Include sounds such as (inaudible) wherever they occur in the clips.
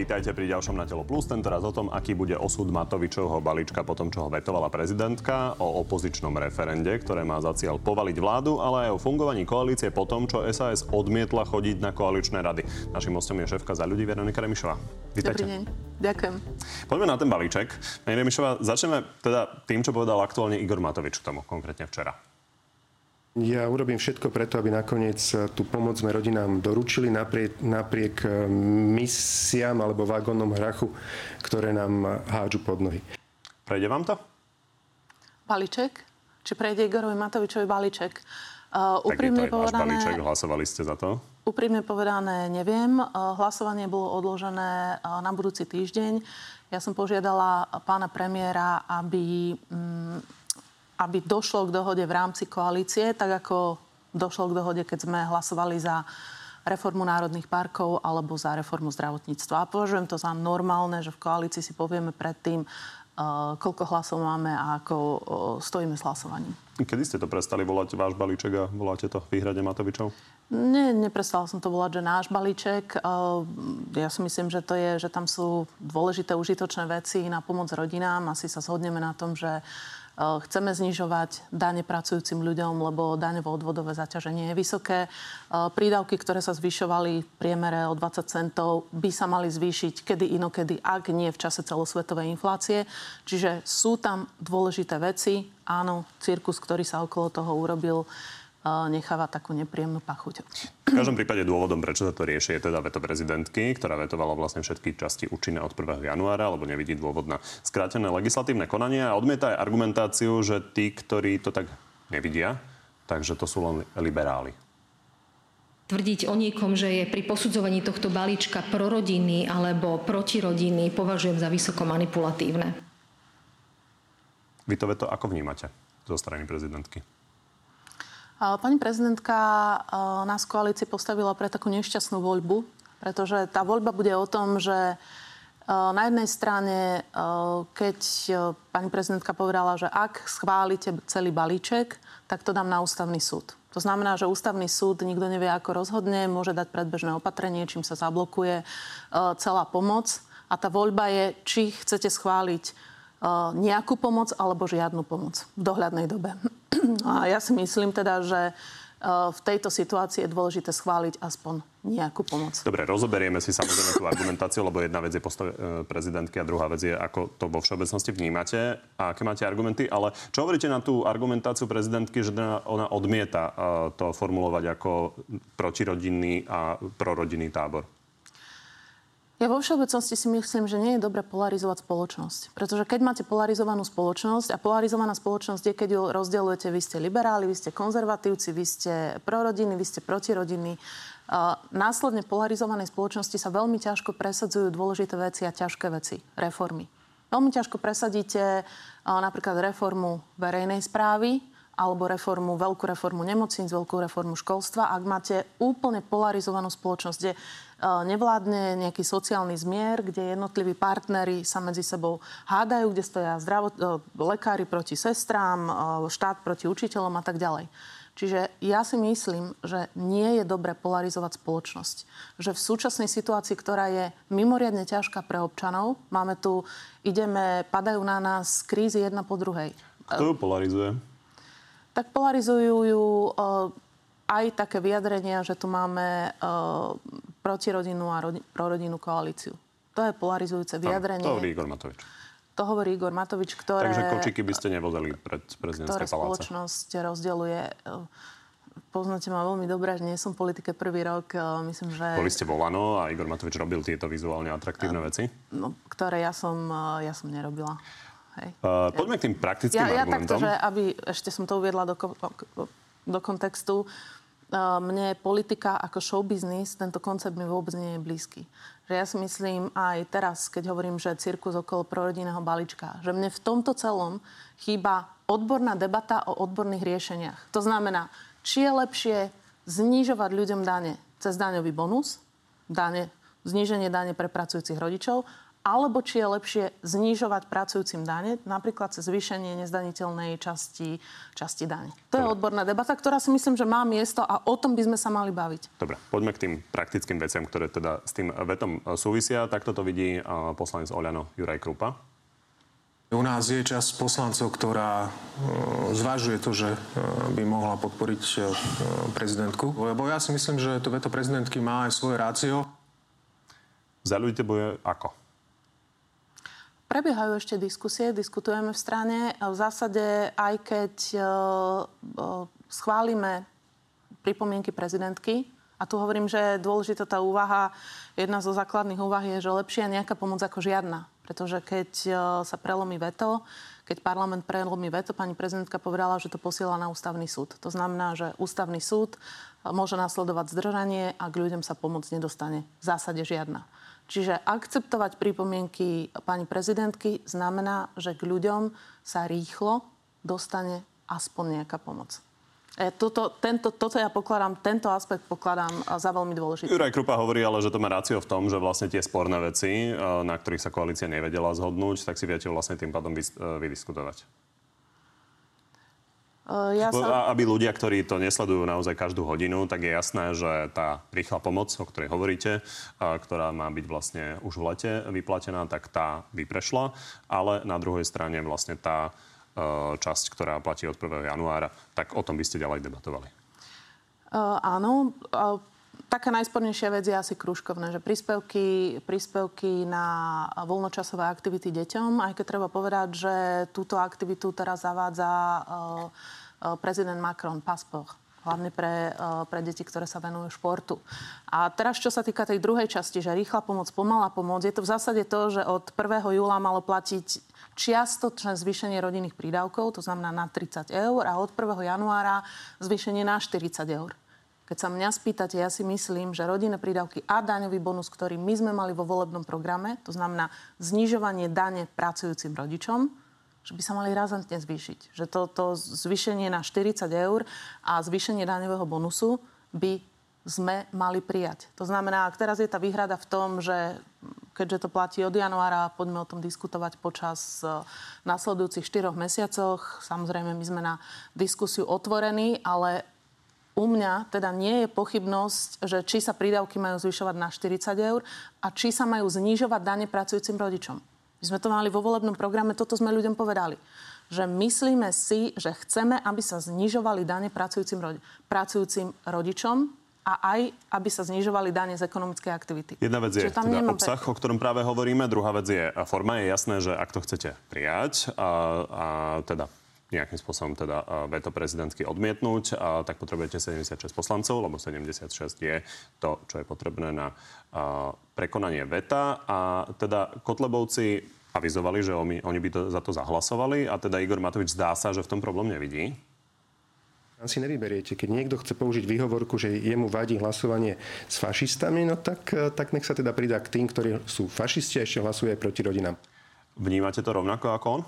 Vítajte pri ďalšom na Telo Plus. Tentoraz o tom, aký bude osud Matovičovho balíčka po tom, čo ho vetovala prezidentka, o opozičnom referende, ktoré má za cieľ povaliť vládu, ale aj o fungovaní koalície po tom, čo SAS odmietla chodiť na koaličné rady. Našim hostom je šéfka za ľudí Veronika Remišová. Vítajte. Dobrý deň. Ďakujem. Poďme na ten balíček. Pani Remišová, začneme teda tým, čo povedal aktuálne Igor Matovič k tomu, konkrétne včera. Ja urobím všetko preto, aby nakoniec eh, tú pomoc sme rodinám doručili napriek, napriek eh, misiám alebo vagónom hrachu, ktoré nám eh, hádžu pod nohy. Prejde vám to? Balíček? Či prejde Igorovi Matovičovi balíček? Uh, úprimne to povedané, balíček, hlasovali ste za to? Úprimne povedané, neviem. Uh, hlasovanie bolo odložené uh, na budúci týždeň. Ja som požiadala pána premiéra, aby um, aby došlo k dohode v rámci koalície, tak ako došlo k dohode, keď sme hlasovali za reformu národných parkov alebo za reformu zdravotníctva. A považujem to za normálne, že v koalícii si povieme predtým, uh, koľko hlasov máme a ako uh, stojíme s hlasovaním. Kedy ste to prestali volať váš balíček a voláte to výhrade Matovičov? Nie, neprestala som to volať, že náš balíček. Uh, ja si myslím, že to je, že tam sú dôležité, užitočné veci na pomoc rodinám. Asi sa zhodneme na tom, že Eh, chceme znižovať dane pracujúcim ľuďom, lebo daňovo-odvodové zaťaženie je vysoké. Eh, prídavky, ktoré sa zvyšovali v priemere o 20 centov, by sa mali zvýšiť kedy inokedy, ak nie v čase celosvetovej inflácie. Čiže sú tam dôležité veci. Áno, cirkus, ktorý sa okolo toho urobil, necháva takú nepríjemnú pachuť. V každom prípade dôvodom, prečo sa to rieši, je teda veto prezidentky, ktorá vetovala vlastne všetky časti účinné od 1. januára, lebo nevidí dôvod na skrátené legislatívne konanie a odmieta aj argumentáciu, že tí, ktorí to tak nevidia, takže to sú len liberáli. Tvrdiť o niekom, že je pri posudzovaní tohto balíčka prorodinný alebo protirodinný, považujem za vysoko manipulatívne. Vy to veto ako vnímate zo strany prezidentky? Pani prezidentka nás v koalícii postavila pre takú nešťastnú voľbu, pretože tá voľba bude o tom, že na jednej strane, keď pani prezidentka povedala, že ak schválite celý balíček, tak to dám na ústavný súd. To znamená, že ústavný súd nikto nevie, ako rozhodne, môže dať predbežné opatrenie, čím sa zablokuje celá pomoc. A tá voľba je, či chcete schváliť nejakú pomoc alebo žiadnu pomoc v dohľadnej dobe. (clears throat) A ja si myslím teda, že e, v tejto situácii je dôležité schváliť aspoň nejakú pomoc. Dobre, rozoberieme si samozrejme tú argumentáciu, lebo jedna vec je postoj e, prezidentky a druhá vec je, ako to vo všeobecnosti vnímate a aké máte argumenty. Ale čo hovoríte na tú argumentáciu prezidentky, že ona odmieta e, to formulovať ako protirodinný a prorodinný tábor? Ja vo všeobecnosti si myslím, že nie je dobre polarizovať spoločnosť. Pretože keď máte polarizovanú spoločnosť a polarizovaná spoločnosť je, keď ju rozdeľujete, vy ste liberáli, vy ste konzervatívci, vy ste prorodiny, vy ste protirodiny. Následne polarizovanej spoločnosti sa veľmi ťažko presadzujú dôležité veci a ťažké veci, reformy. Veľmi ťažko presadíte napríklad reformu verejnej správy, alebo reformu, veľkú reformu nemocníc, veľkú reformu školstva, ak máte úplne polarizovanú spoločnosť, kde nevládne nejaký sociálny zmier, kde jednotliví partnery sa medzi sebou hádajú, kde stoja zdravot, e, lekári proti sestrám, e, štát proti učiteľom a tak ďalej. Čiže ja si myslím, že nie je dobre polarizovať spoločnosť. Že v súčasnej situácii, ktorá je mimoriadne ťažká pre občanov, máme tu, ideme, padajú na nás krízy jedna po druhej. Kto ju polarizuje? Tak polarizujú ju aj také vyjadrenia, že tu máme uh, protirodinnú a rodi- prorodinnú koalíciu. To je polarizujúce vyjadrenie. To, to hovorí Igor Matovič. To hovorí Igor Matovič, ktoré... Takže kočiky by ste nevodali pred prezidentské paláce. spoločnosť rozdeluje. Poznáte ma veľmi dobre, že nie som v politike prvý rok. Myslím, že... Boli ste volano a Igor Matovič robil tieto vizuálne atraktívne veci? No, ktoré ja som, ja som nerobila. Hej. Uh, poďme k tým praktickým ja, argumentom. Ja takto, že aby, ešte som to uviedla do, do kontextu, mne politika ako show business, tento koncept mi vôbec nie je blízky. Že ja si myslím aj teraz, keď hovorím, že cirkus okolo prorodinného balíčka, že mne v tomto celom chýba odborná debata o odborných riešeniach. To znamená, či je lepšie znižovať ľuďom dane cez daňový bonus, dane, zníženie dane pre pracujúcich rodičov, alebo či je lepšie znižovať pracujúcim dane, napríklad cez zvýšenie nezdaniteľnej časti, časti dane. To Dobre. je odborná debata, ktorá si myslím, že má miesto a o tom by sme sa mali baviť. Dobre, poďme k tým praktickým veciam, ktoré teda s tým vetom súvisia. Takto to vidí poslanec Oľano Juraj Krupa. U nás je časť poslancov, ktorá zvažuje to, že by mohla podporiť prezidentku. Lebo ja si myslím, že to veto prezidentky má aj svoje rácio. Za ľudí boje ako? Prebiehajú ešte diskusie, diskutujeme v strane. V zásade, aj keď e, e, schválime pripomienky prezidentky, a tu hovorím, že dôležitá tá úvaha, jedna zo základných úvah je, že lepšia nejaká pomoc ako žiadna. Pretože keď e, sa prelomí veto, keď parlament prelomí veto, pani prezidentka povedala, že to posiela na ústavný súd. To znamená, že ústavný súd môže nasledovať zdržanie a k ľuďom sa pomoc nedostane. V zásade žiadna. Čiže akceptovať pripomienky pani prezidentky znamená, že k ľuďom sa rýchlo dostane aspoň nejaká pomoc. E, toto, tento, toto ja pokladám, tento aspekt pokladám za veľmi dôležitý. Juraj Krupa hovorí ale, že to má rácio v tom, že vlastne tie sporné veci, e, na ktorých sa koalícia nevedela zhodnúť, tak si viete vlastne tým pádom e, vydiskutovať. Ja sa... Aby ľudia, ktorí to nesledujú naozaj každú hodinu, tak je jasné, že tá rýchla pomoc, o ktorej hovoríte, ktorá má byť vlastne už v lete vyplatená, tak tá by prešla. Ale na druhej strane vlastne tá časť, ktorá platí od 1. januára, tak o tom by ste ďalej debatovali. Uh, áno. Uh, taká najspornejšia vec je asi krúžkovné, že príspevky, príspevky na voľnočasové aktivity deťom, aj keď treba povedať, že túto aktivitu teraz zavádza uh, Eh, prezident Macron, pasport hlavne pre, eh, pre deti, ktoré sa venujú športu. A teraz, čo sa týka tej druhej časti, že rýchla pomoc, pomalá pomoc, je to v zásade to, že od 1. júla malo platiť čiastočné zvýšenie rodinných prídavkov, to znamená na 30 eur, a od 1. januára zvýšenie na 40 eur. Keď sa mňa spýtate, ja si myslím, že rodinné prídavky a daňový bonus, ktorý my sme mali vo volebnom programe, to znamená znižovanie dane pracujúcim rodičom, že by sa mali razantne zvýšiť. Že to, to zvýšenie na 40 eur a zvýšenie daňového bonusu by sme mali prijať. To znamená, ak teraz je tá výhrada v tom, že keďže to platí od januára, poďme o tom diskutovať počas uh, nasledujúcich 4 mesiacoch. Samozrejme, my sme na diskusiu otvorení, ale u mňa teda nie je pochybnosť, že či sa prídavky majú zvyšovať na 40 eur a či sa majú znižovať dane pracujúcim rodičom. My sme to mali vo volebnom programe, toto sme ľuďom povedali. Že myslíme si, že chceme, aby sa znižovali dane pracujúcim, rodi- pracujúcim rodičom a aj, aby sa znižovali dane z ekonomickej aktivity. Jedna vec je tam teda obsah, o ktorom práve hovoríme. Druhá vec je forma. Je jasné, že ak to chcete prijať a, a teda nejakým spôsobom teda veto prezidentky odmietnúť, a tak potrebujete 76 poslancov, lebo 76 je to, čo je potrebné na prekonanie veta. A teda Kotlebovci avizovali, že oni, oni by to, za to zahlasovali a teda Igor Matovič zdá sa, že v tom problém nevidí. si nevyberiete. Keď niekto chce použiť výhovorku, že jemu vadí hlasovanie s fašistami, no tak, tak nech sa teda pridá k tým, ktorí sú fašisti a ešte hlasuje proti rodinám. Vnímate to rovnako ako on?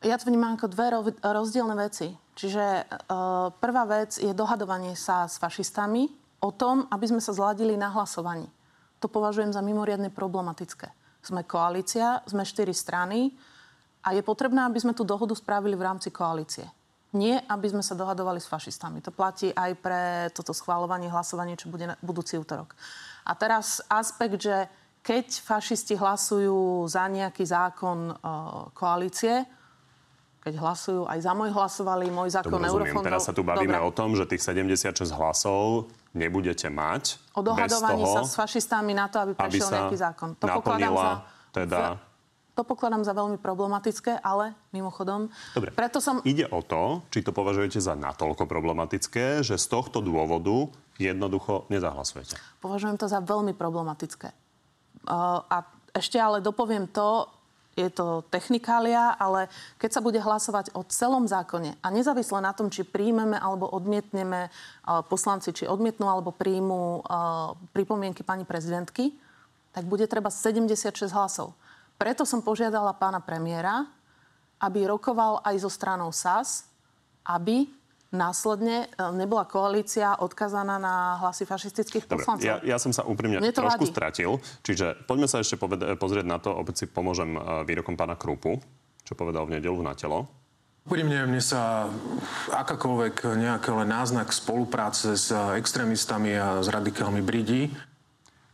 Ja to vnímam ako dve rozdielne veci. Čiže uh, prvá vec je dohadovanie sa s fašistami o tom, aby sme sa zladili na hlasovaní. To považujem za mimoriadne problematické. Sme koalícia, sme štyri strany a je potrebné, aby sme tú dohodu spravili v rámci koalície. Nie, aby sme sa dohadovali s fašistami. To platí aj pre toto schváľovanie, hlasovanie, čo bude na budúci útorok. A teraz aspekt, že keď fašisti hlasujú za nejaký zákon uh, koalície, keď hlasujú, aj za môj hlasovali, môj zákon eurofondov. Teraz sa tu bavíme Dobre. o tom, že tých 76 hlasov nebudete mať. O dohadovaní toho, sa s fašistami na to, aby prešiel aby nejaký zákon. To pokladám za... Teda... To pokladám za veľmi problematické, ale mimochodom... Dobre, preto som... ide o to, či to považujete za natoľko problematické, že z tohto dôvodu jednoducho nezahlasujete. Považujem to za veľmi problematické. Uh, a ešte ale dopoviem to, je to technikália, ale keď sa bude hlasovať o celom zákone a nezávisle na tom, či príjmeme alebo odmietneme poslanci, či odmietnú alebo príjmu pripomienky pani prezidentky, tak bude treba 76 hlasov. Preto som požiadala pána premiéra, aby rokoval aj so stranou SAS, aby následne e, nebola koalícia odkazaná na hlasy fašistických Dobre, poslancov. ja, ja som sa úprimne Mne to trošku vadí. stratil. Čiže poďme sa ešte poved- pozrieť na to, opäť si pomôžem e, výrokom pána Krupu, čo povedal v nedelu na telo. Úprimne, mne sa akákoľvek nejaký len náznak spolupráce s extrémistami a s radikálmi bridí.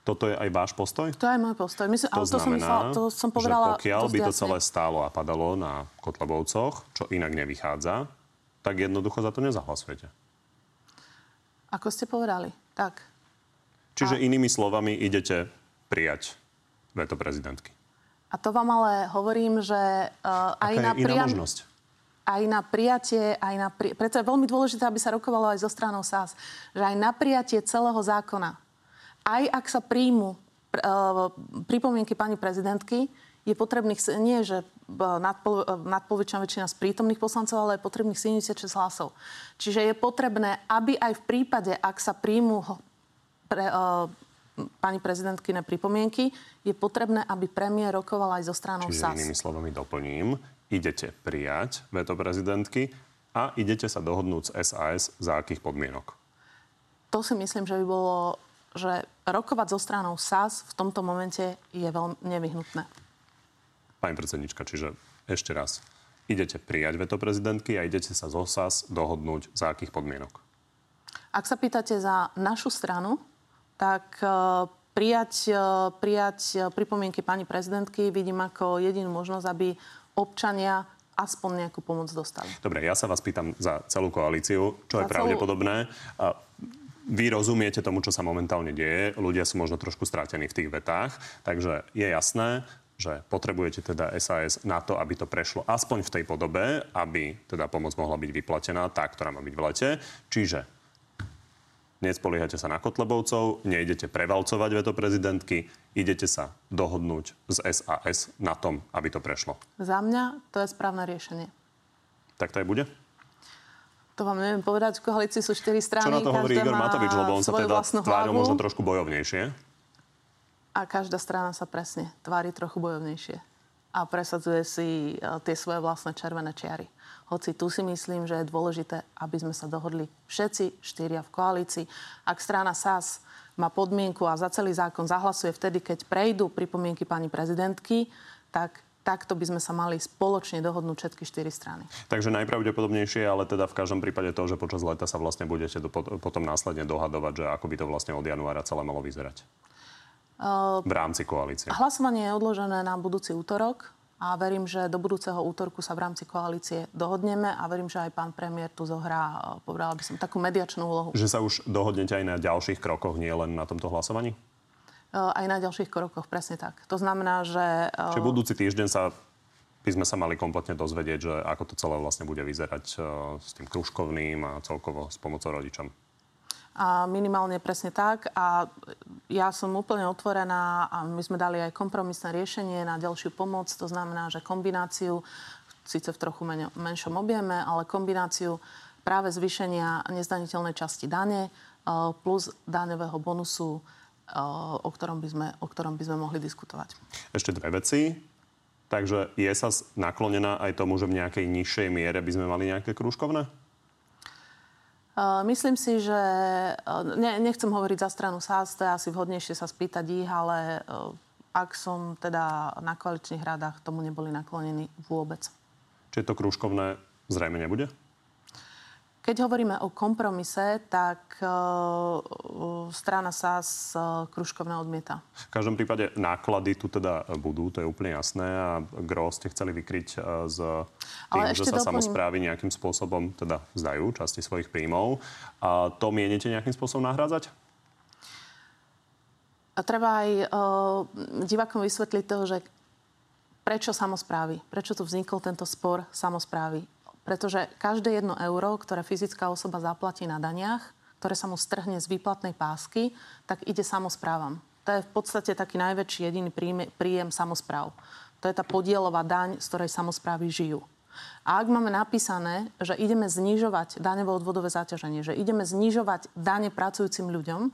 Toto je aj váš postoj? To je môj postoj. Myslím, To ale to som, znamená, myslela, to som povedala že pokiaľ by to celé stálo a padalo na Kotlebovcoch, čo inak nevychádza, tak jednoducho za to nezahlasujete. Ako ste povedali, tak. Čiže inými slovami idete prijať veto prezidentky. A to vám ale hovorím, že uh, aj Aká na priam- možnosť? aj na prijatie, aj na pri... preto je veľmi dôležité, aby sa rokovalo aj zo stranou SAS, že aj na prijatie celého zákona, aj ak sa príjmu pr- uh, pripomienky pani prezidentky, je potrebných, nie že uh, nadpol, uh, nadpolovičná väčšina z prítomných poslancov, ale je potrebných 76 hlasov. Čiže je potrebné, aby aj v prípade, ak sa príjmu pre, uh, pani prezidentky na pripomienky, je potrebné, aby premiér rokoval aj zo stranou Čiže SAS. inými slovami doplním, idete prijať veto prezidentky a idete sa dohodnúť s SAS za akých podmienok. to si myslím, že by bolo, že rokovať so stranou SAS v tomto momente je veľmi nevyhnutné. Pani predsednička, čiže ešte raz. Idete prijať veto prezidentky a idete sa zo SAS dohodnúť za akých podmienok. Ak sa pýtate za našu stranu, tak e, prijať, e, prijať e, pripomienky pani prezidentky vidím ako jedinú možnosť, aby občania aspoň nejakú pomoc dostali. Dobre, ja sa vás pýtam za celú koalíciu, čo je Za celú- pravdepodobné. Vy rozumiete tomu, čo sa momentálne deje. Ľudia sú možno trošku strátení v tých vetách. Takže je jasné, že potrebujete teda SAS na to, aby to prešlo aspoň v tej podobe, aby teda pomoc mohla byť vyplatená, tá, ktorá má byť v lete. Čiže nespoliehate sa na Kotlebovcov, nejdete prevalcovať veto prezidentky, idete sa dohodnúť s SAS na tom, aby to prešlo. Za mňa to je správne riešenie. Tak to aj bude? To vám neviem povedať, v koalícii sú štyri strany. Čo na to hovorí Igor Matovič, lebo on sa teda tváril možno trošku bojovnejšie. A každá strana sa presne tvári trochu bojovnejšie. A presadzuje si e, tie svoje vlastné červené čiary. Hoci tu si myslím, že je dôležité, aby sme sa dohodli všetci štyria v koalícii. Ak strana SAS má podmienku a za celý zákon zahlasuje vtedy, keď prejdú pripomienky pani prezidentky, tak takto by sme sa mali spoločne dohodnúť všetky štyri strany. Takže najpravdepodobnejšie, ale teda v každom prípade to, že počas leta sa vlastne budete do, pot- potom následne dohadovať, že ako by to vlastne od januára celé malo vyzerať. V rámci koalície. Hlasovanie je odložené na budúci útorok a verím, že do budúceho útorku sa v rámci koalície dohodneme a verím, že aj pán premiér tu zohrá, e, povedala by som, takú mediačnú úlohu. Že sa už dohodnete aj na ďalších krokoch, nie len na tomto hlasovaní? E, Aj na ďalších krokoch, presne tak. To znamená, že... Čiže budúci týždeň sa by sme sa mali kompletne dozvedieť, že ako to celé vlastne bude vyzerať s tým kružkovným a celkovo s pomocou rodičom. A minimálne presne tak. A ja som úplne otvorená a my sme dali aj kompromisné riešenie na ďalšiu pomoc. To znamená, že kombináciu, síce v trochu men- menšom objeme, ale kombináciu práve zvýšenia nezdaniteľnej časti dane e, plus daňového bonusu, e, o ktorom, by sme, o ktorom by sme mohli diskutovať. Ešte dve veci. Takže je sa naklonená aj tomu, že v nejakej nižšej miere by sme mali nejaké krúžkovné? Myslím si, že ne, nechcem hovoriť za stranu SAS, to je asi vhodnejšie sa spýtať ich, ale uh, ak som teda na koaličných radách, tomu neboli naklonení vôbec. Čiže to krúžkovné zrejme nebude? Keď hovoríme o kompromise, tak uh, strana SAS uh, Kruškovné odmieta. V každom prípade náklady tu teda budú, to je úplne jasné a gro ste chceli vykryť eh, s tým, Ale že sa doplním. samozprávy nejakým spôsobom teda vzdajú časti svojich príjmov. A to mienite nejakým spôsobom nahrádzať? A treba aj uh, divákom vysvetliť to, že prečo samozprávy, prečo tu vznikol tento spor samozprávy. Pretože každé jedno euro, ktoré fyzická osoba zaplatí na daniach, ktoré sa mu strhne z výplatnej pásky, tak ide samozprávam. To je v podstate taký najväčší jediný príjem, príjem samozpráv. To je tá podielová daň, z ktorej samozprávy žijú. A ak máme napísané, že ideme znižovať daňové odvodové zaťaženie, že ideme znižovať dane pracujúcim ľuďom,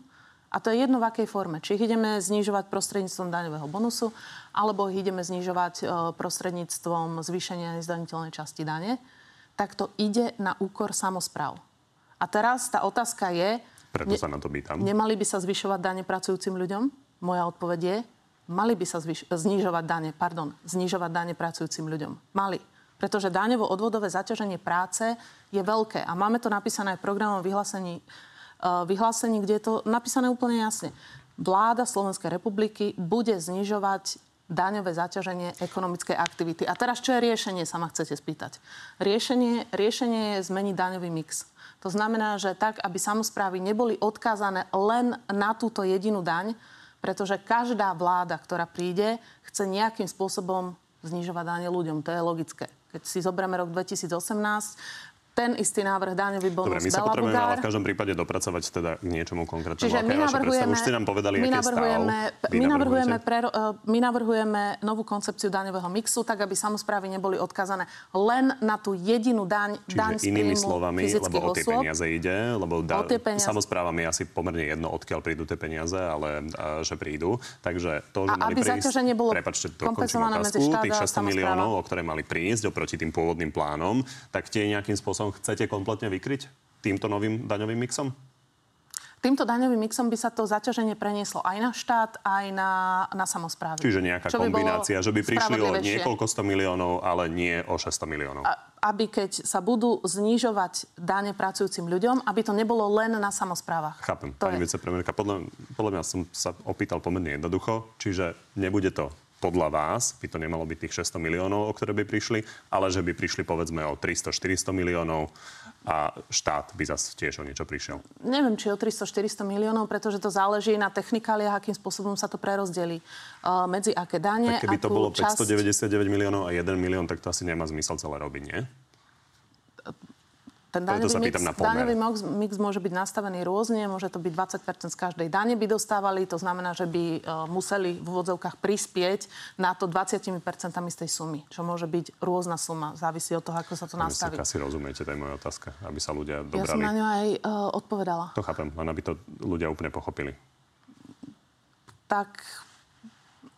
a to je jedno v akej forme. Či ich ideme znižovať prostredníctvom daňového bonusu, alebo ich ideme znižovať e, prostredníctvom zvýšenia nezdaniteľnej časti dane, tak to ide na úkor samozpráv. A teraz tá otázka je... Preto sa na to pýtam. Nemali by sa zvyšovať dane pracujúcim ľuďom? Moja odpoveď je, mali by sa zvyš- znižovať dane, pardon, znižovať dane pracujúcim ľuďom. Mali. Pretože daňovo-odvodové zaťaženie práce je veľké. A máme to napísané aj v programovom vyhlásení, uh, vyhlásení, kde je to napísané úplne jasne. Vláda Slovenskej republiky bude znižovať daňové zaťaženie ekonomickej aktivity. A teraz, čo je riešenie, sa ma chcete spýtať. Riešenie, riešenie je zmeniť daňový mix. To znamená, že tak, aby samozprávy neboli odkázané len na túto jedinú daň, pretože každá vláda, ktorá príde, chce nejakým spôsobom znižovať dáne ľuďom. To je logické. Keď si zoberieme rok 2018, ten istý návrh daňový bonus Dobre, my sa potrebujeme ale v každom prípade dopracovať teda k niečomu konkrétnemu. Čiže my navrhujeme, Už ste nám povedali, my navrhujeme, stav. my, navrhujeme pre, my navrhujeme novú koncepciu daňového mixu, tak aby samozprávy neboli odkazané len na tú jedinú daň, Čiže daň z inými slovami, lebo o tie osôb. peniaze ide, lebo da, O tie peniaze. samozprávam je asi pomerne jedno, odkiaľ prídu tie peniaze, ale a, že prídu. Takže to, že A mali aby prísť, zaťaženie bolo prepačte, dokončím otázku, tých a 600 samospráva. miliónov, o ktoré mali prísť oproti tým pôvodným plánom, tak tie nejakým spôsobom chcete kompletne vykryť týmto novým daňovým mixom? Týmto daňovým mixom by sa to zaťaženie prenieslo aj na štát, aj na, na samozprávy. Čiže nejaká Čo by kombinácia, že by prišli o niekoľko sto miliónov, ale nie o 600 miliónov. A- aby keď sa budú znižovať dane pracujúcim ľuďom, aby to nebolo len na samozprávach. Chápem, To pani je. vicepremiérka. Podľa, podľa mňa som sa opýtal pomerne jednoducho, čiže nebude to podľa vás, by to nemalo byť tých 600 miliónov, o ktoré by prišli, ale že by prišli povedzme o 300-400 miliónov a štát by zase tiež o niečo prišiel. Neviem, či o 300-400 miliónov, pretože to záleží na technikáliách, akým spôsobom sa to prerozdelí. Uh, medzi aké dane, Tak keby to bolo časť... 599 miliónov a 1 milión, tak to asi nemá zmysel celé robiť, nie? Ten daňový mix, na pomer. daňový mix, mix môže byť nastavený rôzne, môže to byť 20% z každej dane by dostávali, to znamená, že by uh, museli v úvodzovkách prispieť na to 20% z tej sumy, čo môže byť rôzna suma, závisí od toho, ako sa to Pani nastaví. Sivka, si rozumiete, to je moja otázka, aby sa ľudia Ja som dobrali. na ňu aj uh, odpovedala. To chápem, len aby to ľudia úplne pochopili. Tak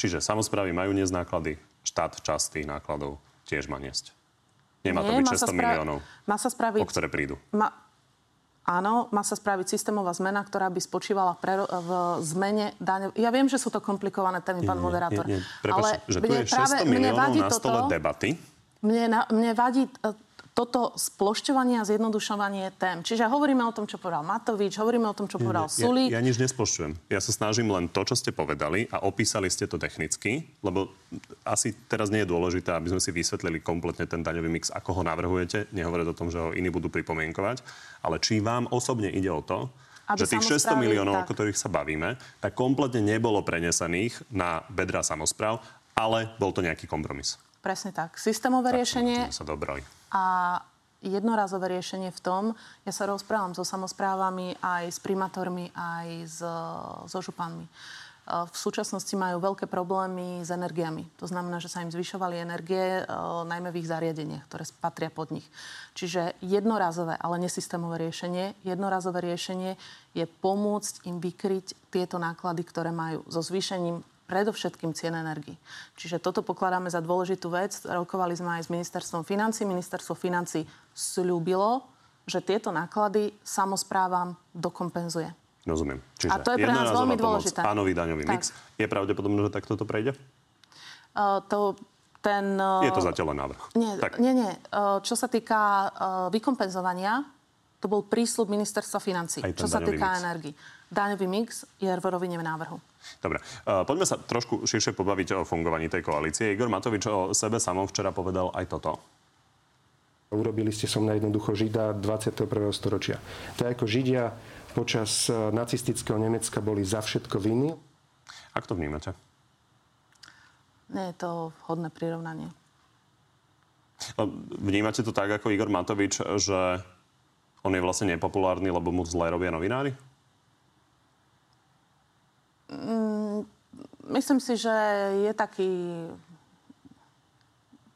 Čiže samozprávy majú niesť náklady, štát časť tých nákladov tiež má niesť. Nemá to nie, byť má sa 600 spra- miliónov, Má sa spraviť... o ktoré prídu. Ma, áno, má sa spraviť systémová zmena, ktorá by spočívala v, prero- v zmene daňov. Ja viem, že sú to komplikované témy, pán moderátor. Nie, nie. Prepač, že tu je 600 miliónov na stole debaty. Mne, mne vadí e, toto splošťovanie a zjednodušovanie tém. Čiže hovoríme o tom, čo povedal Matovič, hovoríme o tom, čo povedal Sulík. Ja, ja nič nesplošťujem. Ja sa snažím len to, čo ste povedali a opísali ste to technicky, lebo asi teraz nie je dôležité, aby sme si vysvetlili kompletne ten daňový mix, ako ho navrhujete. Nehovoriť o tom, že ho iní budú pripomienkovať, ale či vám osobne ide o to, Aby že tých 600 samosprávy- miliónov, o tak. ktorých sa bavíme, tak kompletne nebolo prenesených na bedra samozpráv, ale bol to nejaký kompromis. Presne tak. Systémové riešenie Sme sa dobrali. A jednorazové riešenie v tom, ja sa rozprávam so samozprávami, aj s primátormi, aj s, so županmi. E, V súčasnosti majú veľké problémy s energiami. To znamená, že sa im zvyšovali energie, e, najmä v ich zariadeniach, ktoré patria pod nich. Čiže jednorazové, ale nesystémové riešenie, jednorazové riešenie je pomôcť im vykryť tieto náklady, ktoré majú so zvýšením predovšetkým cien energii. Čiže toto pokladáme za dôležitú vec. Rokovali sme aj s ministerstvom financí. Ministerstvo financí slúbilo, že tieto náklady samozprávam dokompenzuje. Rozumiem. Čiže A to je pre nás veľmi dôležité. Nový daňový Tak. mix. Je pravdepodobné, že takto to prejde? Uh, to, ten, uh, Je to zatiaľ len návrh. Nie, Tak. nie, nie. Uh, Čo sa týka uh, vykompenzovania, to bol prísľub ministerstva financí. Čo sa týka mix. energii. Daňový mix je v rovine návrhu. Dobre, uh, poďme sa trošku širšie pobaviť o fungovaní tej koalície. Igor Matovič o sebe samom včera povedal aj toto. Urobili ste som na jednoducho Žida 21. storočia. To je ako Židia počas eh, nacistického Nemecka boli za všetko vinní. Ak to vnímate? Nie je to vhodné prirovnanie. Uh, Vnímate to tak ako Igor Matovič, že on je vlastne nepopulárny, lebo mu zle robia novinári? Myslím si, že je taký,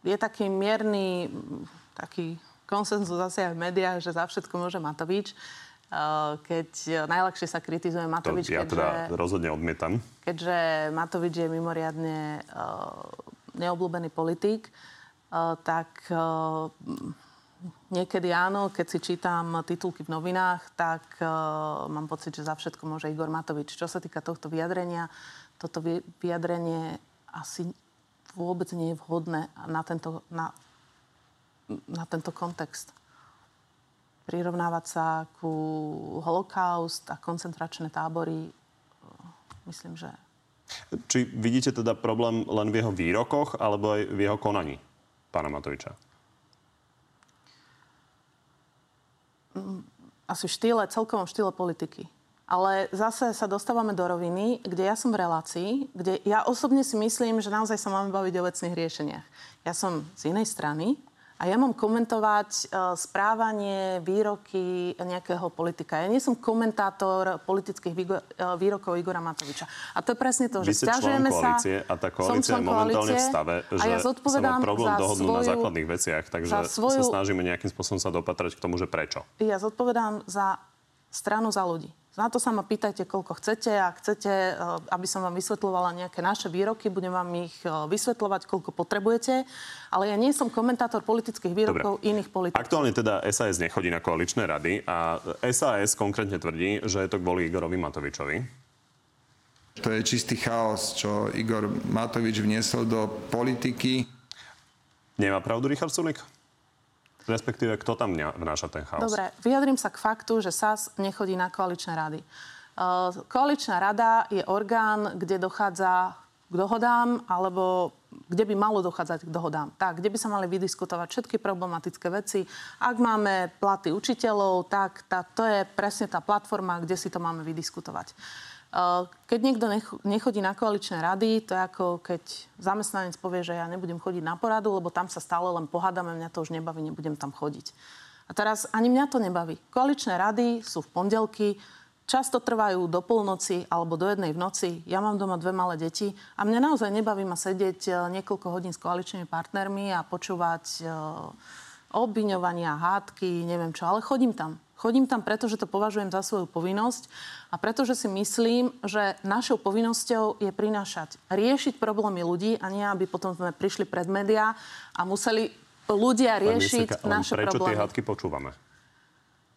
je taký mierny taký konsenzus zase aj v médiách, že za všetko môže Matovič. Eh, Keď najľahšie sa kritizuje To Matovič, ja keďže, teda rozhodne odmietam. keďže Matovič je mimoriadne uh, neobľúbený politik, uh, tak uh, niekedy áno, keď si čítam titulky v novinách, tak uh, mám pocit, že za všetko môže Igor Matovič. Čo sa týka tohto vyjadrenia, toto vyjadrenie asi vôbec nie je vhodné na tento, na, na tento kontext. Prirovnávať sa ku holokaust a koncentračné tábory, myslím, že... Či vidíte teda problém len v jeho výrokoch, alebo aj v jeho konaní pána Matoviča? Asi v štýle, celkovom štýle politiky. Ale zase sa dostávame do roviny, kde ja som v relácii, kde ja osobne si myslím, že naozaj sa máme baviť o vecných riešeniach. Ja som z inej strany a ja mám komentovať uh, správanie, výroky nejakého politika. Ja nie som komentátor politických uh, výrokov Igora Matoviča. A to je presne to, Vy že stiažujeme sa... a tá koalícia je momentálne v stave, že ja sa má problém dohodnúť na základných veciach, takže svoju, sa snažíme nejakým spôsobom sa dopatrať k tomu, že prečo. Ja zodpovedám za stranu za ľudí. Na to sa ma pýtajte, koľko chcete. Ak chcete, eh, aby som vám vysvetľovala nejaké naše výroky, budem vám ich eh, vysvetľovať, koľko potrebujete. Ale ja nie som komentátor politických výrokov Dobre. iných politikov. Aktuálne teda SAS nechodí na koaličné rady a SAS konkrétne tvrdí, že je to kvôli Igorovi Matovičovi. To je čistý chaos, čo Igor Matovič vniesol do politiky. Nemá pravdu Richard Sulik? Respektíve, kto tam vnáša ten chaos? Dobre, vyjadrím sa k faktu, že SAS nechodí na koaličné rady. Koaličná rada je orgán, kde dochádza k dohodám, alebo kde by malo dochádzať k dohodám. Tak, kde by sa mali vydiskutovať všetky problematické veci. Ak máme platy učiteľov, tak tá, to je presne tá platforma, kde si to máme vydiskutovať. Keď niekto nechodí na koaličné rady, to je ako keď zamestnanec povie, že ja nebudem chodiť na poradu, lebo tam sa stále len pohádame, mňa to už nebaví, nebudem tam chodiť. A teraz ani mňa to nebaví. Koaličné rady sú v pondelky, často trvajú do polnoci alebo do jednej v noci. Ja mám doma dve malé deti a mňa naozaj nebaví ma sedieť e, niekoľko hodín s koaličnými partnermi a počúvať e, obviňovania, hádky, neviem čo, ale chodím tam. Chodím tam preto, že to považujem za svoju povinnosť a pretože si myslím, že našou povinnosťou je prinášať, riešiť problémy ľudí a nie, aby potom sme prišli pred médiá a museli ľudia riešiť Pani naše prečo problémy. tie hádky počúvame?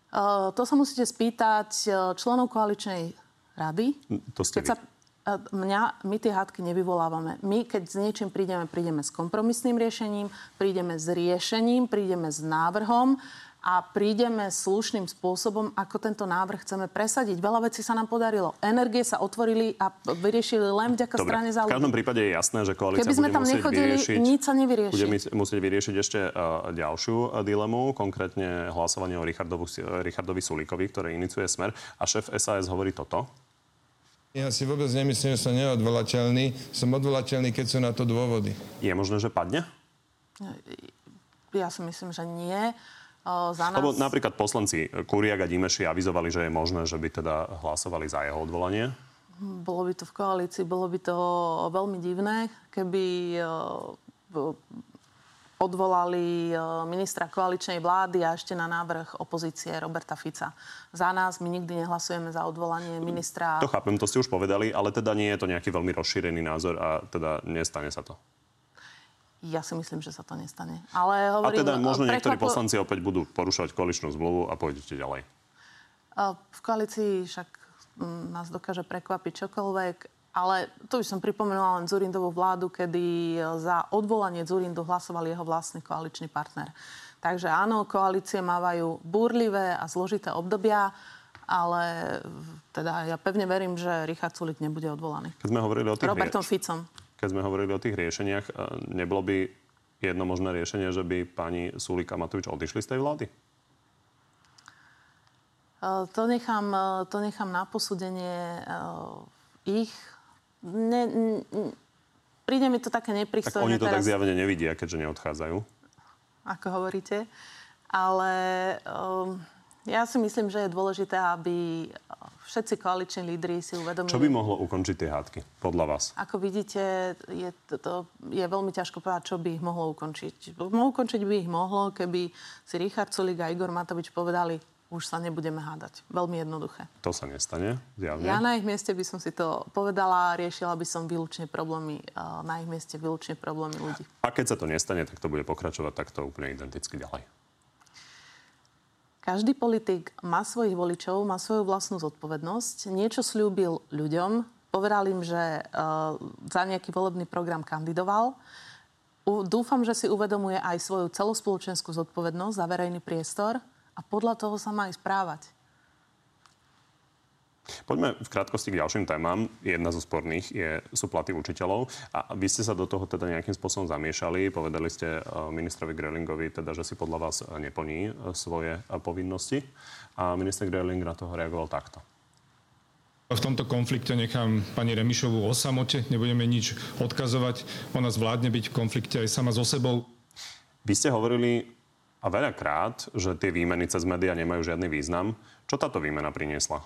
Uh, to sa musíte spýtať členov koaličnej rady. To ste keď sa, uh, mňa, my tie hádky nevyvolávame. My, keď s niečím prídeme, prídeme s kompromisným riešením, prídeme s riešením, prídeme s návrhom a prídeme slušným spôsobom, ako tento návrh chceme presadiť. Veľa vecí sa nám podarilo. Energie sa otvorili a vyriešili len vďaka Dobre, strane za ľudí. V každom prípade je jasné, že koalícia Keby sme bude tam musieť nechodili, vyriešiť, nič sa nevyrieši. Bude musieť vyriešiť ešte uh, ďalšiu uh, dilemu, konkrétne hlasovanie o Richardovu, Richardovi Sulíkovi, ktoré iniciuje Smer. A šéf SAS hovorí toto. Ja si vôbec nemyslím, že som neodvolateľný. Som odvolateľný, keď sú na to dôvody. Je možné, že padne? Ja si myslím, že nie za nás... Lebo napríklad poslanci Kuriak a Dimeši avizovali, že je možné, že by teda hlasovali za jeho odvolanie. Bolo by to v koalícii, bolo by to veľmi divné, keby odvolali ministra koaličnej vlády a ešte na návrh opozície Roberta Fica. Za nás my nikdy nehlasujeme za odvolanie ministra... To chápem, to ste už povedali, ale teda nie je to nejaký veľmi rozšírený názor a teda nestane sa to. Ja si myslím, že sa to nestane. Ale hovorím, a teda možno niektorí prekvapo... poslanci opäť budú porušovať koaličnú zmluvu a pôjdete ďalej. V koalícii však mm, nás dokáže prekvapiť čokoľvek, ale to by som pripomenula len Zurindovú vládu, kedy za odvolanie Zurindu hlasoval jeho vlastný koaličný partner. Takže áno, koalície mávajú búrlivé a zložité obdobia, ale teda ja pevne verím, že Richard Sulik nebude odvolaný. Keď sme hovorili o tých Robertom Ficom keď sme hovorili o tých riešeniach, nebolo by jedno možné riešenie, že by pani Sulika Matovič odišli z tej vlády? To nechám, to nechám na posúdenie ich. Ne, príde mi to také nepristojné. Tak oni to teraz, tak zjavne nevidia, keďže neodchádzajú. Ako hovoríte. Ale um, ja si myslím, že je dôležité, aby všetci koaliční lídry si uvedomili... Čo by mohlo ukončiť tie hádky, podľa vás? Ako vidíte, je, to, to, je veľmi ťažko povedať, čo by ich mohlo ukončiť. Ukončiť by ich mohlo, keby si Richard Sulik a Igor Matovič povedali, už sa nebudeme hádať. Veľmi jednoduché. To sa nestane, zjavne. Ja na ich mieste by som si to povedala a riešila by som výlučne problémy, na ich mieste výlučne problémy ľudí. A keď sa to nestane, tak to bude pokračovať takto úplne identicky ďalej. Každý politik má svojich voličov, má svoju vlastnú zodpovednosť. Niečo slúbil ľuďom, povedal im, že uh, za nejaký volebný program kandidoval. U, dúfam, že si uvedomuje aj svoju celospoločenskú zodpovednosť za verejný priestor a podľa toho sa má aj správať. Poďme v krátkosti k ďalším témam. Jedna zo sporných je, sú platy učiteľov. A vy ste sa do toho teda nejakým spôsobom zamiešali. Povedali ste eh, ministrovi Grelingovi, teda, že si podľa vás neplní eh, svoje povinnosti. A minister Greling na toho reagoval takto. V tomto konflikte nechám pani Remišovú o samote, nebudeme nič odkazovať. Ona zvládne byť v konflikte aj sama so sebou. Vy ste hovorili a veľakrát, že tie výmeny cez médiá nemajú žiadny význam. Čo táto výmena priniesla?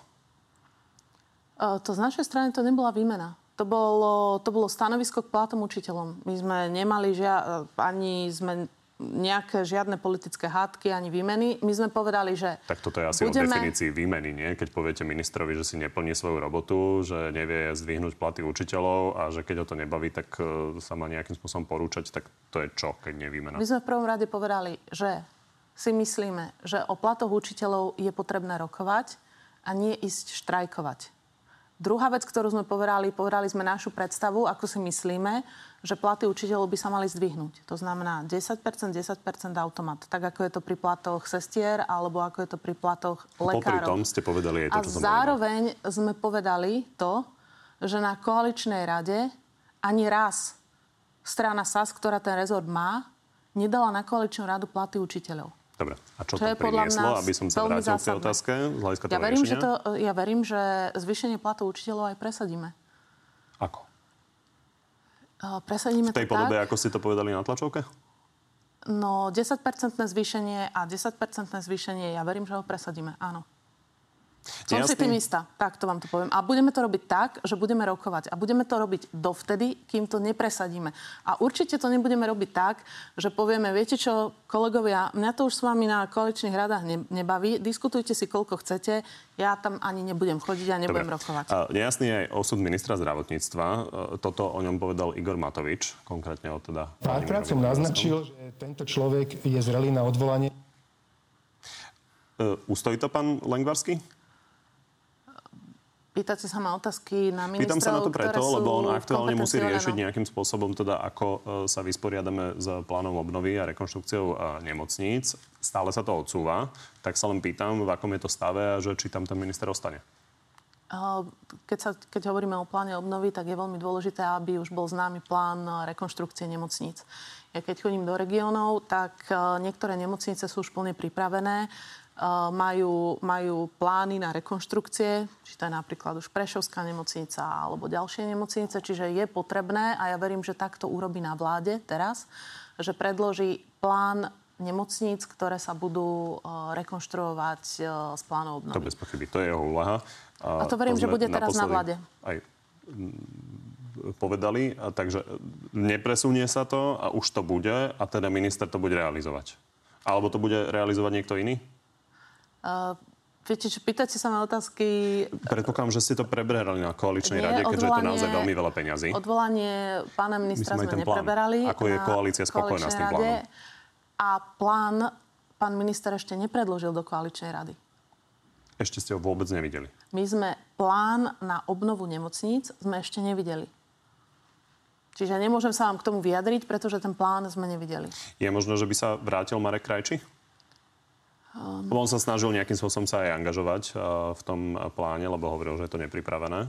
To z našej strany to nebola výmena. To bolo, to bolo stanovisko k platom učiteľom. My sme nemali žia, ani sme nejaké žiadne politické hádky ani výmeny. My sme povedali, že... Tak toto je asi budeme... o definícii výmeny, nie? Keď poviete ministrovi, že si neplní svoju robotu, že nevie zdvihnúť platy učiteľov a že keď ho to nebaví, tak e, sa má nejakým spôsobom porúčať, tak to je čo, keď nie výmena? My sme v prvom rade povedali, že si myslíme, že o platoch učiteľov je potrebné rokovať a nie ísť štrajkovať. Druhá vec, ktorú sme povedali, povedali sme našu predstavu, ako si myslíme, že platy učiteľov by sa mali zdvihnúť. To znamená 10%, 10% automat. Tak ako je to pri platoch sestier, alebo ako je to pri platoch lekárov. Popri tom ste povedali aj to, čo A zároveň povedal. sme povedali to, že na koaličnej rade ani raz strana SAS, ktorá ten rezort má, nedala na koaličnú radu platy učiteľov. Dobre, a čo, čo to prinieslo, aby som sa vrátil k tej otázke z hľadiska ja verím, že to, ja verím, že zvýšenie platov učiteľov aj presadíme. Ako? Presadíme v tej to podobe, tak, ako ste to povedali na tlačovke? No, 10-percentné zvýšenie a 10-percentné zvýšenie, ja verím, že ho presadíme, áno. Som si tým istá, tak to vám to poviem. A budeme to robiť tak, že budeme rokovať. A budeme to robiť dovtedy, kým to nepresadíme. A určite to nebudeme robiť tak, že povieme, viete čo, kolegovia, mňa to už s vami na koaličných radách ne- nebaví, diskutujte si koľko chcete, ja tam ani nebudem chodiť a nebudem Dobre. rokovať. A nejasný je aj osud ministra zdravotníctva. E, toto o ňom povedal Igor Matovič, konkrétne o teda... Párkrát som naznačil, že tento človek je zrelý na odvolanie. Uh, ustojí to pán Lengvarsky? Pýtate sa ma otázky na ministrov, Pýtam sa na to preto, lebo on aktuálne musí riešiť nejakým spôsobom, teda ako e, sa vysporiadame s plánom obnovy a rekonštrukciou e, nemocníc. Stále sa to odsúva. Tak sa len pýtam, v akom je to stave a že či tam ten minister ostane. Keď, sa, keď hovoríme o pláne obnovy, tak je veľmi dôležité, aby už bol známy plán rekonštrukcie nemocníc. Ja keď chodím do regiónov, tak e, niektoré nemocnice sú už plne pripravené majú, majú plány na rekonštrukcie, či to je napríklad už Prešovská nemocnica alebo ďalšie nemocnice, čiže je potrebné a ja verím, že takto urobí na vláde teraz, že predloží plán nemocníc, ktoré sa budú rekonštruovať z plánov obnovy. To bez pochyby, to je jeho úlaha. A, a to verím, to že bude teraz na vláde. Aj povedali, a takže nepresunie sa to a už to bude a teda minister to bude realizovať. Alebo to bude realizovať niekto iný? Viete, pýtate sa na otázky... Predpokladám, že ste to preberali na koaličnej Nie, rade, keďže je to naozaj veľmi veľa peňazí. Odvolanie pána ministra Myslím, sme nepreberali. Ako je koalícia spokojná s tým plánom? A plán pán minister ešte nepredložil do koaličnej rady. Ešte ste ho vôbec nevideli? My sme plán na obnovu nemocníc sme ešte nevideli. Čiže nemôžem sa vám k tomu vyjadriť, pretože ten plán sme nevideli. Je možno, že by sa vrátil Marek Krajči? Um... On sa snažil nejakým spôsobom sa aj angažovať uh, v tom pláne, lebo hovoril, že je to nepripravené.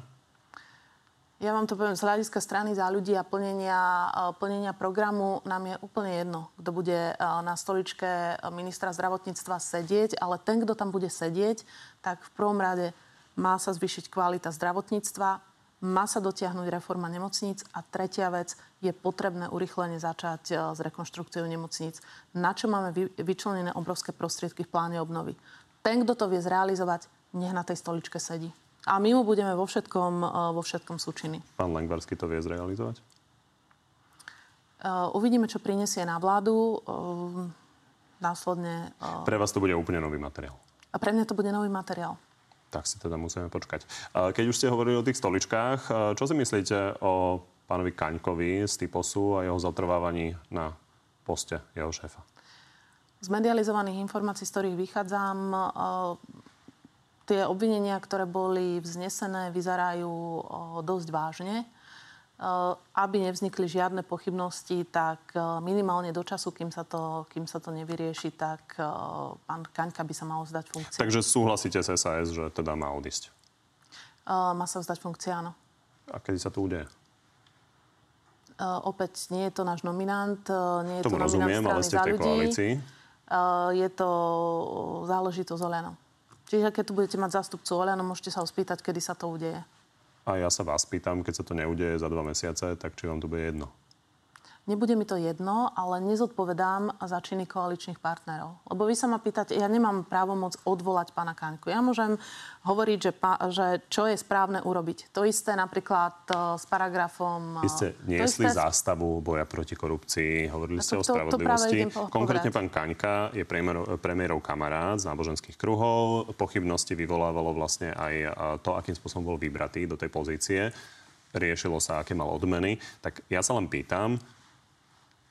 Ja vám to poviem z hľadiska strany za ľudí a plnenia, uh, plnenia programu. Nám je úplne jedno, kto bude uh, na stoličke ministra zdravotníctva sedieť, ale ten, kto tam bude sedieť, tak v prvom rade má sa zvýšiť kvalita zdravotníctva, má sa dotiahnuť reforma nemocníc a tretia vec, je potrebné urychlene začať e, s rekonštrukciou nemocníc. Na čo máme vyčlenené obrovské prostriedky v pláne obnovy. Ten, kto to vie zrealizovať, nech na tej stoličke sedí. A my mu budeme vo všetkom, e, vo všetkom súčinní. Pán Langvarsky to vie zrealizovať? Uh, uvidíme, čo prinesie na vládu. Následne... Pre vás to bude úplne nový materiál? A pre mňa to bude nový materiál tak si teda musíme počkať. Keď už ste hovorili o tých stoličkách, čo si myslíte o pánovi Kaňkovi z Typosu a jeho zatrvávaní na poste jeho šéfa? Z medializovaných informácií, z ktorých vychádzam, e, tie obvinenia, ktoré boli vznesené, vyzerajú e, dosť vážne. Aby nevznikli žiadne pochybnosti, tak minimálne do času, kým sa to, kým sa to nevyrieši, tak pán Kaňka by sa mal vzdať funkcie. Takže súhlasíte s SAS, že teda má odísť? Má sa vzdať funkcia, áno. A kedy sa to udeje? Opäť nie je to náš nominant, nie je Tomu to rozumiem, nominant ale ste v tej koalícii. Je to záležitosť Oľano. Čiže keď tu budete mať zástupcu Oľano, môžete sa ho spýtať, kedy sa to udeje. A ja sa vás pýtam, keď sa to neudeje za dva mesiace, tak či vám to bude jedno? Nebude mi to jedno, ale nezodpovedám za činy koaličných partnerov. Lebo vy sa ma pýtate, ja nemám právo moc odvolať pána Kaňku. Ja môžem hovoriť, že, pa, že čo je správne urobiť. To isté napríklad uh, s paragrafom... Vy ste niesli isté... zástavu boja proti korupcii, hovorili ste to, o spravodlivosti. To, to Konkrétne pán Kaňka je premiérov, premiérov kamarát z náboženských kruhov. Pochybnosti vyvolávalo vlastne aj to, akým spôsobom bol vybratý do tej pozície. Riešilo sa, aké mal odmeny. Tak ja sa len pýtam,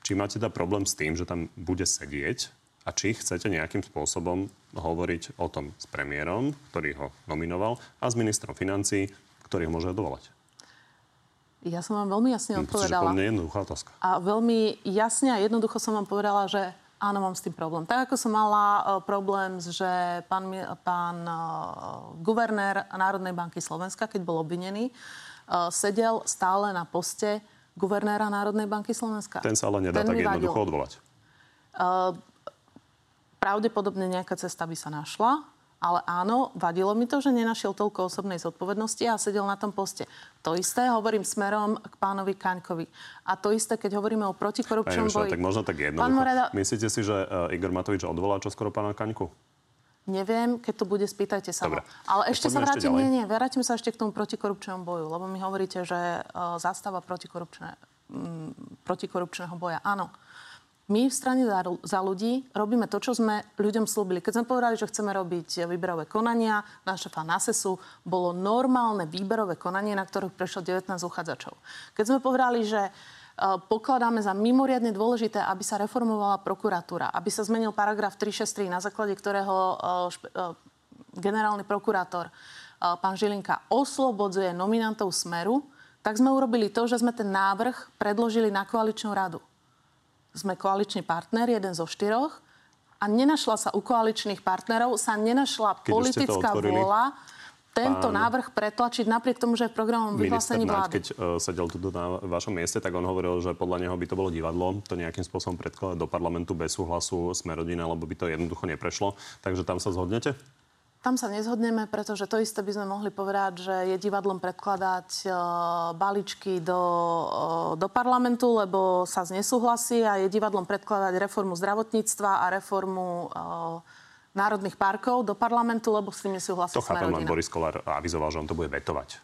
či máte teda problém s tým, že tam bude sedieť a či chcete nejakým spôsobom hovoriť o tom s premiérom, ktorý ho nominoval, a s ministrom financí, ktorý ho môže dovolať. Ja som vám veľmi jasne odpovedala. To je jednoduchá otázka. A veľmi jasne a jednoducho som vám povedala, že áno, mám s tým problém. Tak ako som mala uh, problém, že pán, pán uh, guvernér Národnej banky Slovenska, keď bol obvinený, uh, sedel stále na poste guvernéra Národnej banky Slovenska. Ten sa ale nedá Ten tak jednoducho odvolať. Uh, pravdepodobne nejaká cesta by sa našla, ale áno, vadilo mi to, že nenašiel toľko osobnej zodpovednosti a sedel na tom poste. To isté hovorím smerom k pánovi Kaňkovi. A to isté, keď hovoríme o protikorupčnom boji. Tak možno tak jednoducho. Moreda... Myslíte si, že uh, Igor Matovič odvolá čoskoro pána Kaňku? Neviem, keď to bude, spýtajte sa Dobre. Ale ešte sa vrátim, ešte nie, nie, vrátim sa ešte k tomu protikorupčnému boju, lebo mi hovoríte, že uh, zastáva protikorupčné, um, protikorupčného boja. Áno. My v strane za, za ľudí robíme to, čo sme ľuďom slúbili. Keď sme povedali, že chceme robiť výberové konania, na šefa NASESu bolo normálne výberové konanie, na ktorých prešlo 19 uchádzačov. Keď sme povedali, že Eh, pokladáme za mimoriadne dôležité, aby sa reformovala prokuratúra, aby sa zmenil paragraf 363, na základe ktorého eh, špe, eh, generálny prokurátor pán Žilinka oslobodzuje nominantov Smeru, tak sme urobili to, že sme ten návrh predložili na koaličnú radu. Sme koaličný partner, jeden zo štyroch, a nenašla sa u koaličných partnerov, sa nenašla Keď politická vôľa tento pán... návrh pretlačiť napriek tomu, že je v programom vyhlásení vlády. keď uh, sedel tu na vašom mieste, tak on hovoril, že podľa neho by to bolo divadlo, to nejakým spôsobom predkladať do parlamentu bez súhlasu sme rodina, lebo by to jednoducho neprešlo. Takže tam sa zhodnete? Tam sa nezhodneme, pretože to isté by sme mohli povedať, že je divadlom predkladať uh, balíčky do, uh, do parlamentu, lebo sa nesúhlasí a je divadlom predkladať reformu zdravotníctva a reformu uh, národných parkov do parlamentu, lebo s tým nesúhlasí To chápem, len Boris Kolár avizoval, že on to bude vetovať.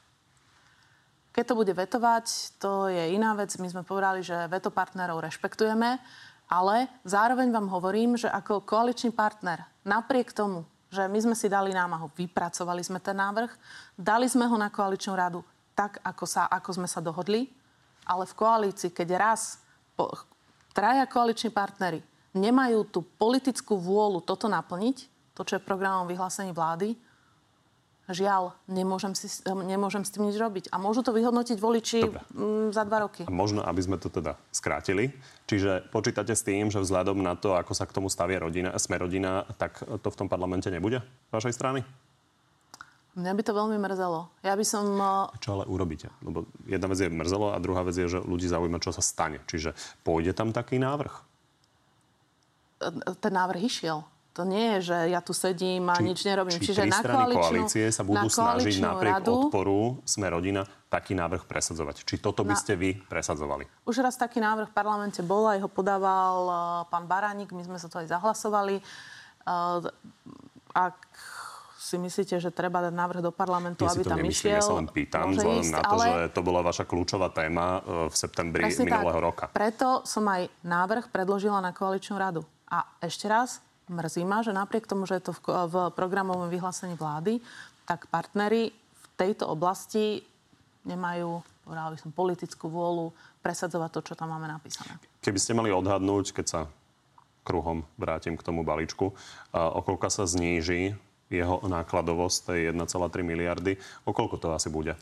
Keď to bude vetovať, to je iná vec. My sme povedali, že veto partnerov rešpektujeme, ale zároveň vám hovorím, že ako koaličný partner, napriek tomu, že my sme si dali námahu, vypracovali sme ten návrh, dali sme ho na koaličnú radu tak, ako, sa, ako sme sa dohodli, ale v koalícii, keď raz po, traja koaliční partnery nemajú tú politickú vôľu toto naplniť, to, čo je programom vyhlásení vlády, žiaľ, nemôžem, si, nemôžem s tým nič robiť. A môžu to vyhodnotiť voliči Dobre. Mm, za dva roky. A možno, aby sme to teda skrátili. Čiže počítate s tým, že vzhľadom na to, ako sa k tomu stavia rodina, sme rodina, tak to v tom parlamente nebude z vašej strany? Mňa by to veľmi mrzelo. Ja by som... Čo ale urobíte? Lebo jedna vec je mrzelo a druhá vec je, že ľudí zaujíma, čo sa stane. Čiže pôjde tam taký návrh? Ten návrh išiel. To nie je, že ja tu sedím a či, nič nerobím. Či Čiže na koalície sa budú snažiť napriek radu, odporu Sme rodina taký návrh presadzovať. Či toto by ste vy presadzovali? Už raz taký návrh v parlamente bol, aj ho podával uh, pán Baránik, my sme sa to aj zahlasovali. Uh, ak si myslíte, že treba dať návrh do parlamentu, aby tam nemyslím, išiel. Ja sa len pýtam, vzhľadom na to, ale... že to bola vaša kľúčová téma uh, v septembri Presne minulého tak. roka. Preto som aj návrh predložila na koaličnú radu. A ešte raz, mrzí ma, že napriek tomu, že je to v, v programovom vyhlásení vlády, tak partnery v tejto oblasti nemajú, povedala by som, politickú vôľu presadzovať to, čo tam máme napísané. Keby ste mali odhadnúť, keď sa kruhom vrátim k tomu balíčku, o koľko sa zníži jeho nákladovosť tej 1,3 miliardy. O koľko to asi bude?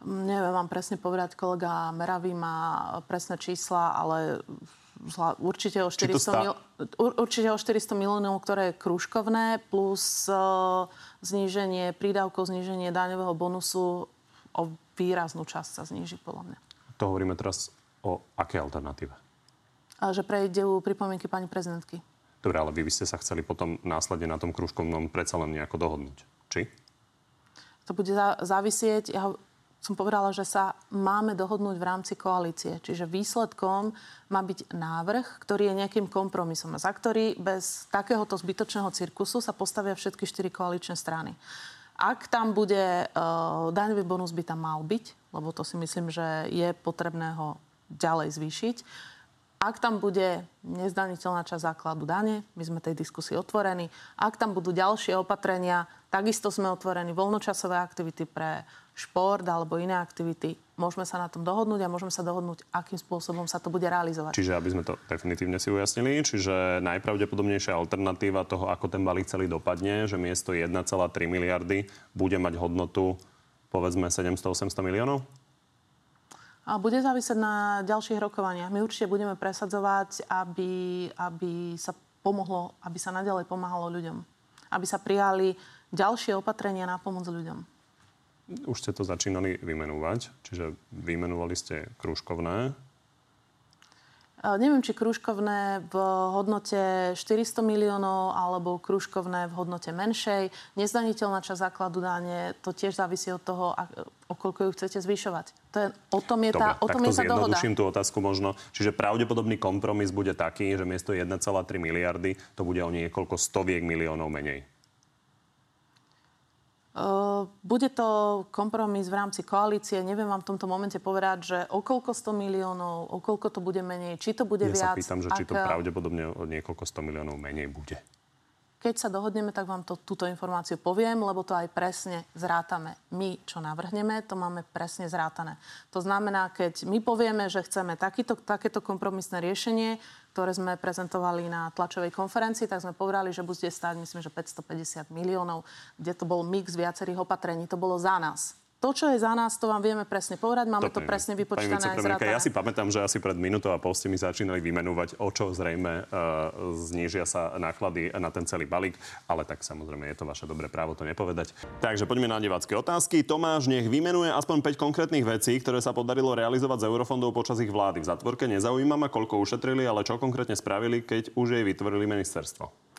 Neviem vám presne povedať, kolega Meravý má presné čísla, ale určite o 400, stá... mil, určite o 400 miliónov, ktoré je krúžkovné, plus uh, zníženie prídavkov, zníženie daňového bonusu o výraznú časť sa zníži, podľa mňa. To hovoríme teraz o aké alternatíve? A že prejdú pripomienky pani prezidentky. Dobre, ale vy by ste sa chceli potom následne na tom krúžkovnom predsa len nejako dohodnúť. Či? To bude závisieť, ja som povedala, že sa máme dohodnúť v rámci koalície. Čiže výsledkom má byť návrh, ktorý je nejakým kompromisom, za ktorý bez takéhoto zbytočného cirkusu sa postavia všetky štyri koaličné strany. Ak tam bude, uh, daňový bonus by tam mal byť, lebo to si myslím, že je potrebné ho ďalej zvýšiť. Ak tam bude nezdaniteľná časť základu dane, my sme tej diskusii otvorení. Ak tam budú ďalšie opatrenia, takisto sme otvorení voľnočasové aktivity pre šport alebo iné aktivity. Môžeme sa na tom dohodnúť a môžeme sa dohodnúť, akým spôsobom sa to bude realizovať. Čiže aby sme to definitívne si ujasnili, čiže najpravdepodobnejšia alternatíva toho, ako ten balík celý dopadne, že miesto 1,3 miliardy bude mať hodnotu povedzme 700-800 miliónov? A bude závisieť na ďalších rokovaniach. My určite budeme presadzovať, aby, aby sa pomohlo, aby sa nadalej pomáhalo ľuďom. Aby sa prijali ďalšie opatrenia na pomoc ľuďom. Už ste to začínali vymenovať, čiže vymenovali ste krúžkovné, Neviem, či krúžkovné v hodnote 400 miliónov alebo krúžkovné v hodnote menšej. Nezdaniteľná časť základu dáne, to tiež závisí od toho, o koľko ju chcete zvyšovať. To je, o tom je, Dobre, tá, o tom je tá dohoda. tú otázku možno. Čiže pravdepodobný kompromis bude taký, že miesto 1,3 miliardy to bude o niekoľko stoviek miliónov menej. Bude to kompromis v rámci koalície. Neviem vám v tomto momente povedať, že okolko 100 miliónov, okolko to bude menej, či to bude ja viac. Ja sa pýtam, že či to pravdepodobne o niekoľko 100 miliónov menej bude. Keď sa dohodneme, tak vám to, túto informáciu poviem, lebo to aj presne zrátame. My, čo navrhneme, to máme presne zrátané. To znamená, keď my povieme, že chceme takýto, takéto kompromisné riešenie, ktoré sme prezentovali na tlačovej konferencii, tak sme povedali, že bude stáť, myslím, že 550 miliónov, kde to bol mix viacerých opatrení. To bolo za nás. To, čo je za nás, to vám vieme presne povedať. Máme to, to presne vypočítané aj Ja si pamätám, že asi pred minútou a pol ste mi začínali vymenovať, o čo zrejme uh, znížia sa náklady na ten celý balík, ale tak samozrejme je to vaše dobré právo to nepovedať. Takže poďme na divácké otázky. Tomáš nech vymenuje aspoň 5 konkrétnych vecí, ktoré sa podarilo realizovať z eurofondov počas ich vlády. V zatvorke nezaujíma ma, koľko ušetrili, ale čo konkrétne spravili, keď už jej vytvorili ministerstvo.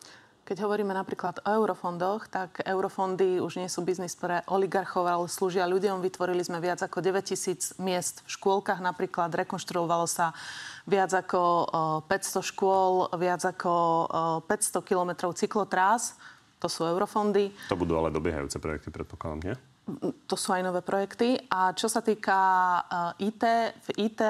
Keď hovoríme napríklad o eurofondoch, tak eurofondy už nie sú biznis pre oligarchov, ale slúžia ľuďom. Vytvorili sme viac ako 9 tisíc miest v škôlkach napríklad. Rekonštruovalo sa viac ako 500 škôl, viac ako 500 kilometrov cyklotrás. To sú eurofondy. To budú ale dobiehajúce projekty, predpokladám, nie? To sú aj nové projekty. A čo sa týka IT, v IT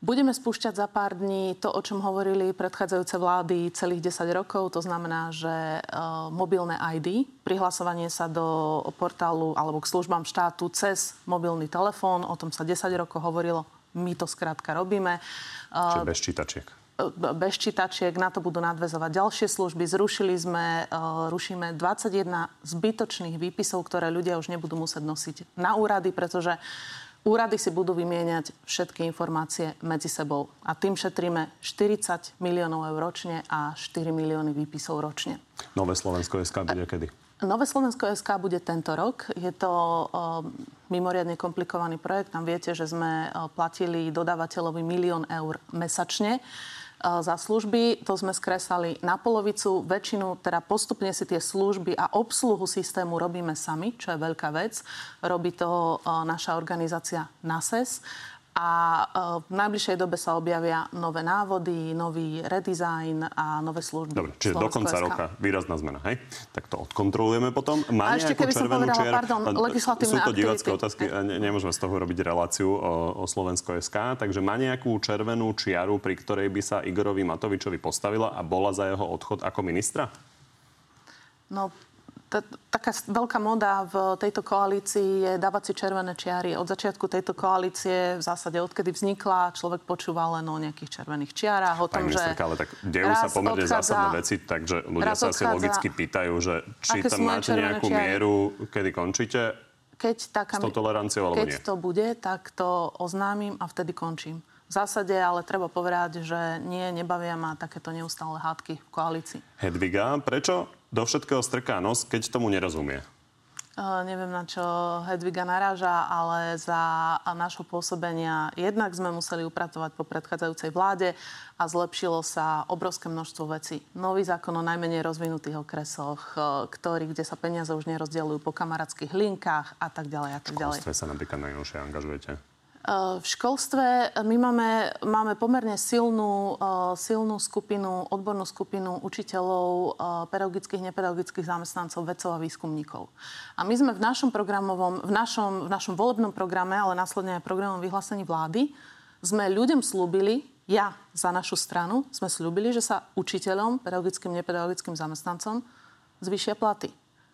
Budeme spúšťať za pár dní to, o čom hovorili predchádzajúce vlády celých 10 rokov. To znamená, že uh, mobilné ID, prihlasovanie sa do portálu alebo k službám štátu cez mobilný telefón, o tom sa 10 rokov hovorilo, my to skrátka robíme. Čiže bez čítačiek e, bez čítačiek, na to budú nadvezovať ďalšie služby. Zrušili sme, rušíme 21 zbytočných výpisov, ktoré ľudia už nebudú musieť nosiť na úrady, pretože Úrady si budú vymieňať všetky informácie medzi sebou a tým šetríme 40 miliónov eur ročne a 4 milióny výpisov ročne. Nové Slovensko SK bude kedy? Nové Slovensko SK bude tento rok. Je to uh, mimoriadne komplikovaný projekt. Tam viete, že sme uh, platili dodávateľovi milión eur mesačne. Eh, za služby. To sme skresali na polovicu. Väčšinu, teda postupne si tie služby a obsluhu systému robíme sami, čo je veľká vec. Robí to eh, naša organizácia NASES a e, v najbližšej dobe sa objavia nové návody, nový redesign a nové služby. Dobre, čiže do konca roka výrazná zmena, hej? Tak to odkontrolujeme potom. Má a ešte keby som povedala, čier... pardon, legislatívne Sú to divácké otázky ne, nemôžeme z toho robiť reláciu o, o Slovensko SK, takže má nejakú červenú čiaru, pri ktorej by sa Igorovi Matovičovi postavila a bola za jeho odchod ako ministra? No, taká veľká moda v tejto koalícii je dávať si červené čiary. Od začiatku tejto koalície, v zásade odkedy vznikla, človek počúva len o nejakých červených čiarách, o tom, že... ale tak dejú sa pomerne odchádza, zásadné veci, takže ľudia sa asi logicky pýtajú, že či tam máte nejakú čiary? mieru, kedy končíte keď taká, s tou toleranciou, alebo keď nie? to bude, tak to oznámim a vtedy končím. V zásade ale treba povedať, že nie, nebavia ma takéto neustále hádky v koalícii. Hedviga, prečo do všetkého strká nos, keď tomu nerozumie? Uh, neviem, na čo Hedviga naráža, ale za nášho pôsobenia jednak sme museli upratovať po predchádzajúcej vláde a zlepšilo sa obrovské množstvo vecí. Nový zákon o najmenej rozvinutých okresoch, uh, ktorý, kde sa peniaze už nerozdeľujú po kamarátskych linkách a tak ďalej a tak ďalej. V sa napríklad najnovšie angažujete? V školstve my máme, máme pomerne silnú, silnú skupinu, odbornú skupinu učiteľov, pedagogických, nepedagogických zamestnancov, vedcov a výskumníkov. A my sme v našom programovom, v našom, v našom volebnom programe, ale následne aj programom vyhlásení vlády, sme ľuďom slúbili, ja za našu stranu, sme slúbili, že sa učiteľom, pedagogickým, nepedagogickým zamestnancom zvyšia platy.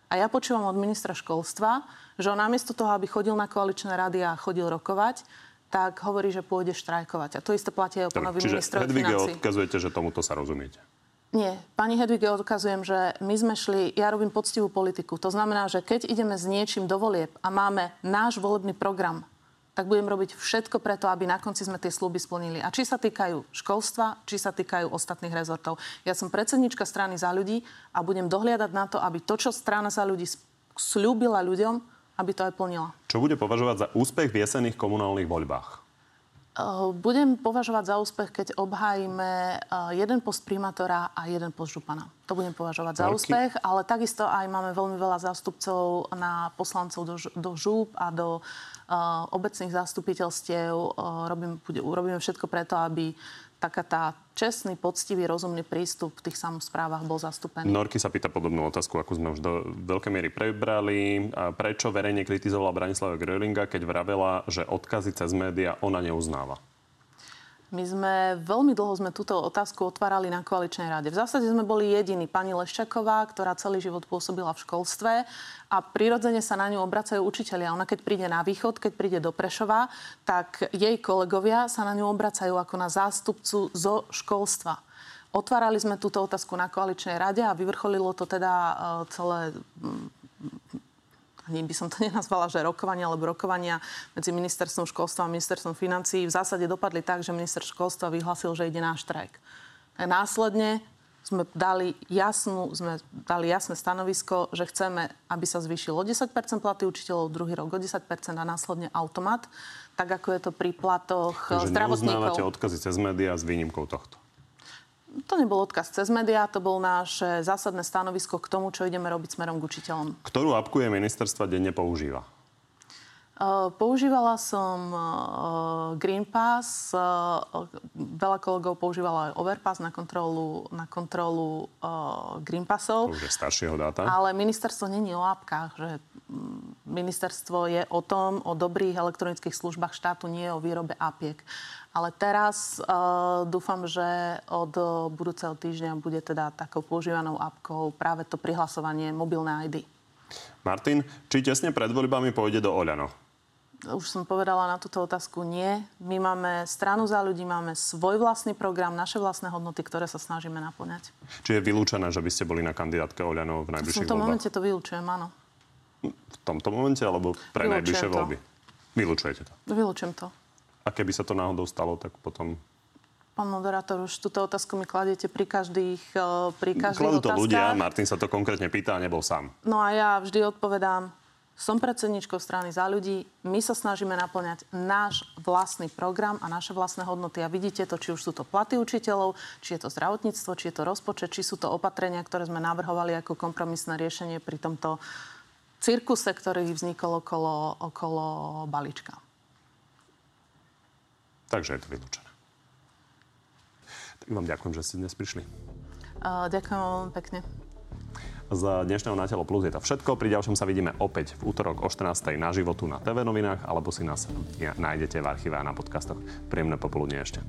A ja počúvam od ministra školstva, že on namiesto toho, aby chodil na koaličné rady a chodil rokovať, tak hovorí, že pôjde štrajkovať. A to isté platí aj o pánovi ministrovi financí. odkazujete, že tomuto sa rozumiete? Nie. Pani Hedvige odkazujem, že my sme šli, ja robím poctivú politiku. To znamená, že keď ideme s niečím do volieb a máme náš volebný program, tak budem robiť všetko preto, aby na konci sme tie slúby splnili. A či sa týkajú školstva, či sa týkajú ostatných rezortov. Ja som predsednička strany za ľudí a budem dohliadať na to, aby to, čo strana za ľudí slúbila ľuďom, aby to aj plnila. Čo bude považovať za úspech v jesených komunálnych voľbách? Budem považovať za úspech, keď obhájime jeden post primátora a jeden post župana. To budem považovať za úspech, ale takisto aj máme veľmi veľa zástupcov na poslancov do, do žúb a do obecných zastupiteľstiev. Uh, robím, robíme všetko preto, aby taká tá čestný, poctivý, rozumný prístup v tých samozprávach bol zastúpený. Norky sa pýta podobnú otázku, ako sme už do veľkej miery prebrali. A prečo verejne kritizovala Branislava Grölinga, keď vravela, že odkazy cez média ona neuznáva? My sme veľmi dlho sme túto otázku otvárali na koaličnej rade. V zásade sme boli jediní. Pani Leščaková, ktorá celý život pôsobila v školstve a prirodzene sa na ňu obracajú učiteľia. Ona keď príde na východ, keď príde do Prešova, tak jej kolegovia sa na ňu obracajú ako na zástupcu zo školstva. Otvárali sme túto otázku na koaličnej rade a vyvrcholilo to teda e, celé ani by som to (laughs) nenazvala, že rokovania, alebo rokovania medzi ministerstvom školstva a ministerstvom financií v zásade dopadli tak, že minister školstva vyhlasil, že ide na štrajk. A následne sme dali, jasnú, sme dali jasné stanovisko, že chceme, aby sa zvýšilo 10% platy učiteľov, druhý rok o 10% a následne automat, tak ako je to pri platoch Takže zdravotníkov. Takže odkazy cez médiá s výnimkou tohto to nebol odkaz cez médiá, to bol naše zásadné stanovisko k tomu, čo ideme robiť smerom k učiteľom. Ktorú apku je ministerstva denne používa? Uh, používala som uh, Green Pass, uh, veľa kolegov používala aj Overpass na kontrolu, na kontrolu Green Passov. To už je staršieho dáta. Ale ministerstvo není o apkách, že mm, ministerstvo je o tom, o dobrých elektronických službách štátu, nie o výrobe apiek. Ale teraz uh, dúfam, že od budúceho týždňa bude teda takou používanou apkou práve to prihlasovanie mobilné ID. Martin, či tesne pred voľbami pôjde do Oľano? Už som povedala na túto otázku nie. My máme stranu za ľudí, máme svoj vlastný program, naše vlastné hodnoty, ktoré sa snažíme naplňať. Či je vylúčené, že by ste boli na kandidátke Oľano v najbližších voľbách? V tomto momente to vylúčujem, áno. V tomto momente, alebo pre Vylúčujem najbližšie to. voľby? Vylúčujete to? Vylúčujem to. A keby sa to náhodou stalo, tak potom Pán moderátor, už túto otázku mi kladiete pri každých, eh, pri každých Kladú to otázkach. ľudia, Martin sa to konkrétne pýta a nebol sám. No a ja vždy odpovedám, som predsedničkou strany za ľudí, my sa snažíme naplňať náš vlastný program a naše vlastné hodnoty. A vidíte to, či už sú to platy učiteľov, či je to zdravotníctvo, či je to rozpočet, či sú to opatrenia, ktoré sme navrhovali ako kompromisné riešenie pri tomto cirkuse, ktorý vznikol okolo, okolo balíčka. Takže je to vylúčené. Tak vám ďakujem, že ste dnes prišli. Uh, ďakujem veľmi pekne. Z dnešného Na telo plus je to všetko. Pri ďalšom sa vidíme opäť v útorok o 14. na životu na TV novinách, alebo si nás nájdete v archíve a na podcastoch. Príjemné popoludne ešte.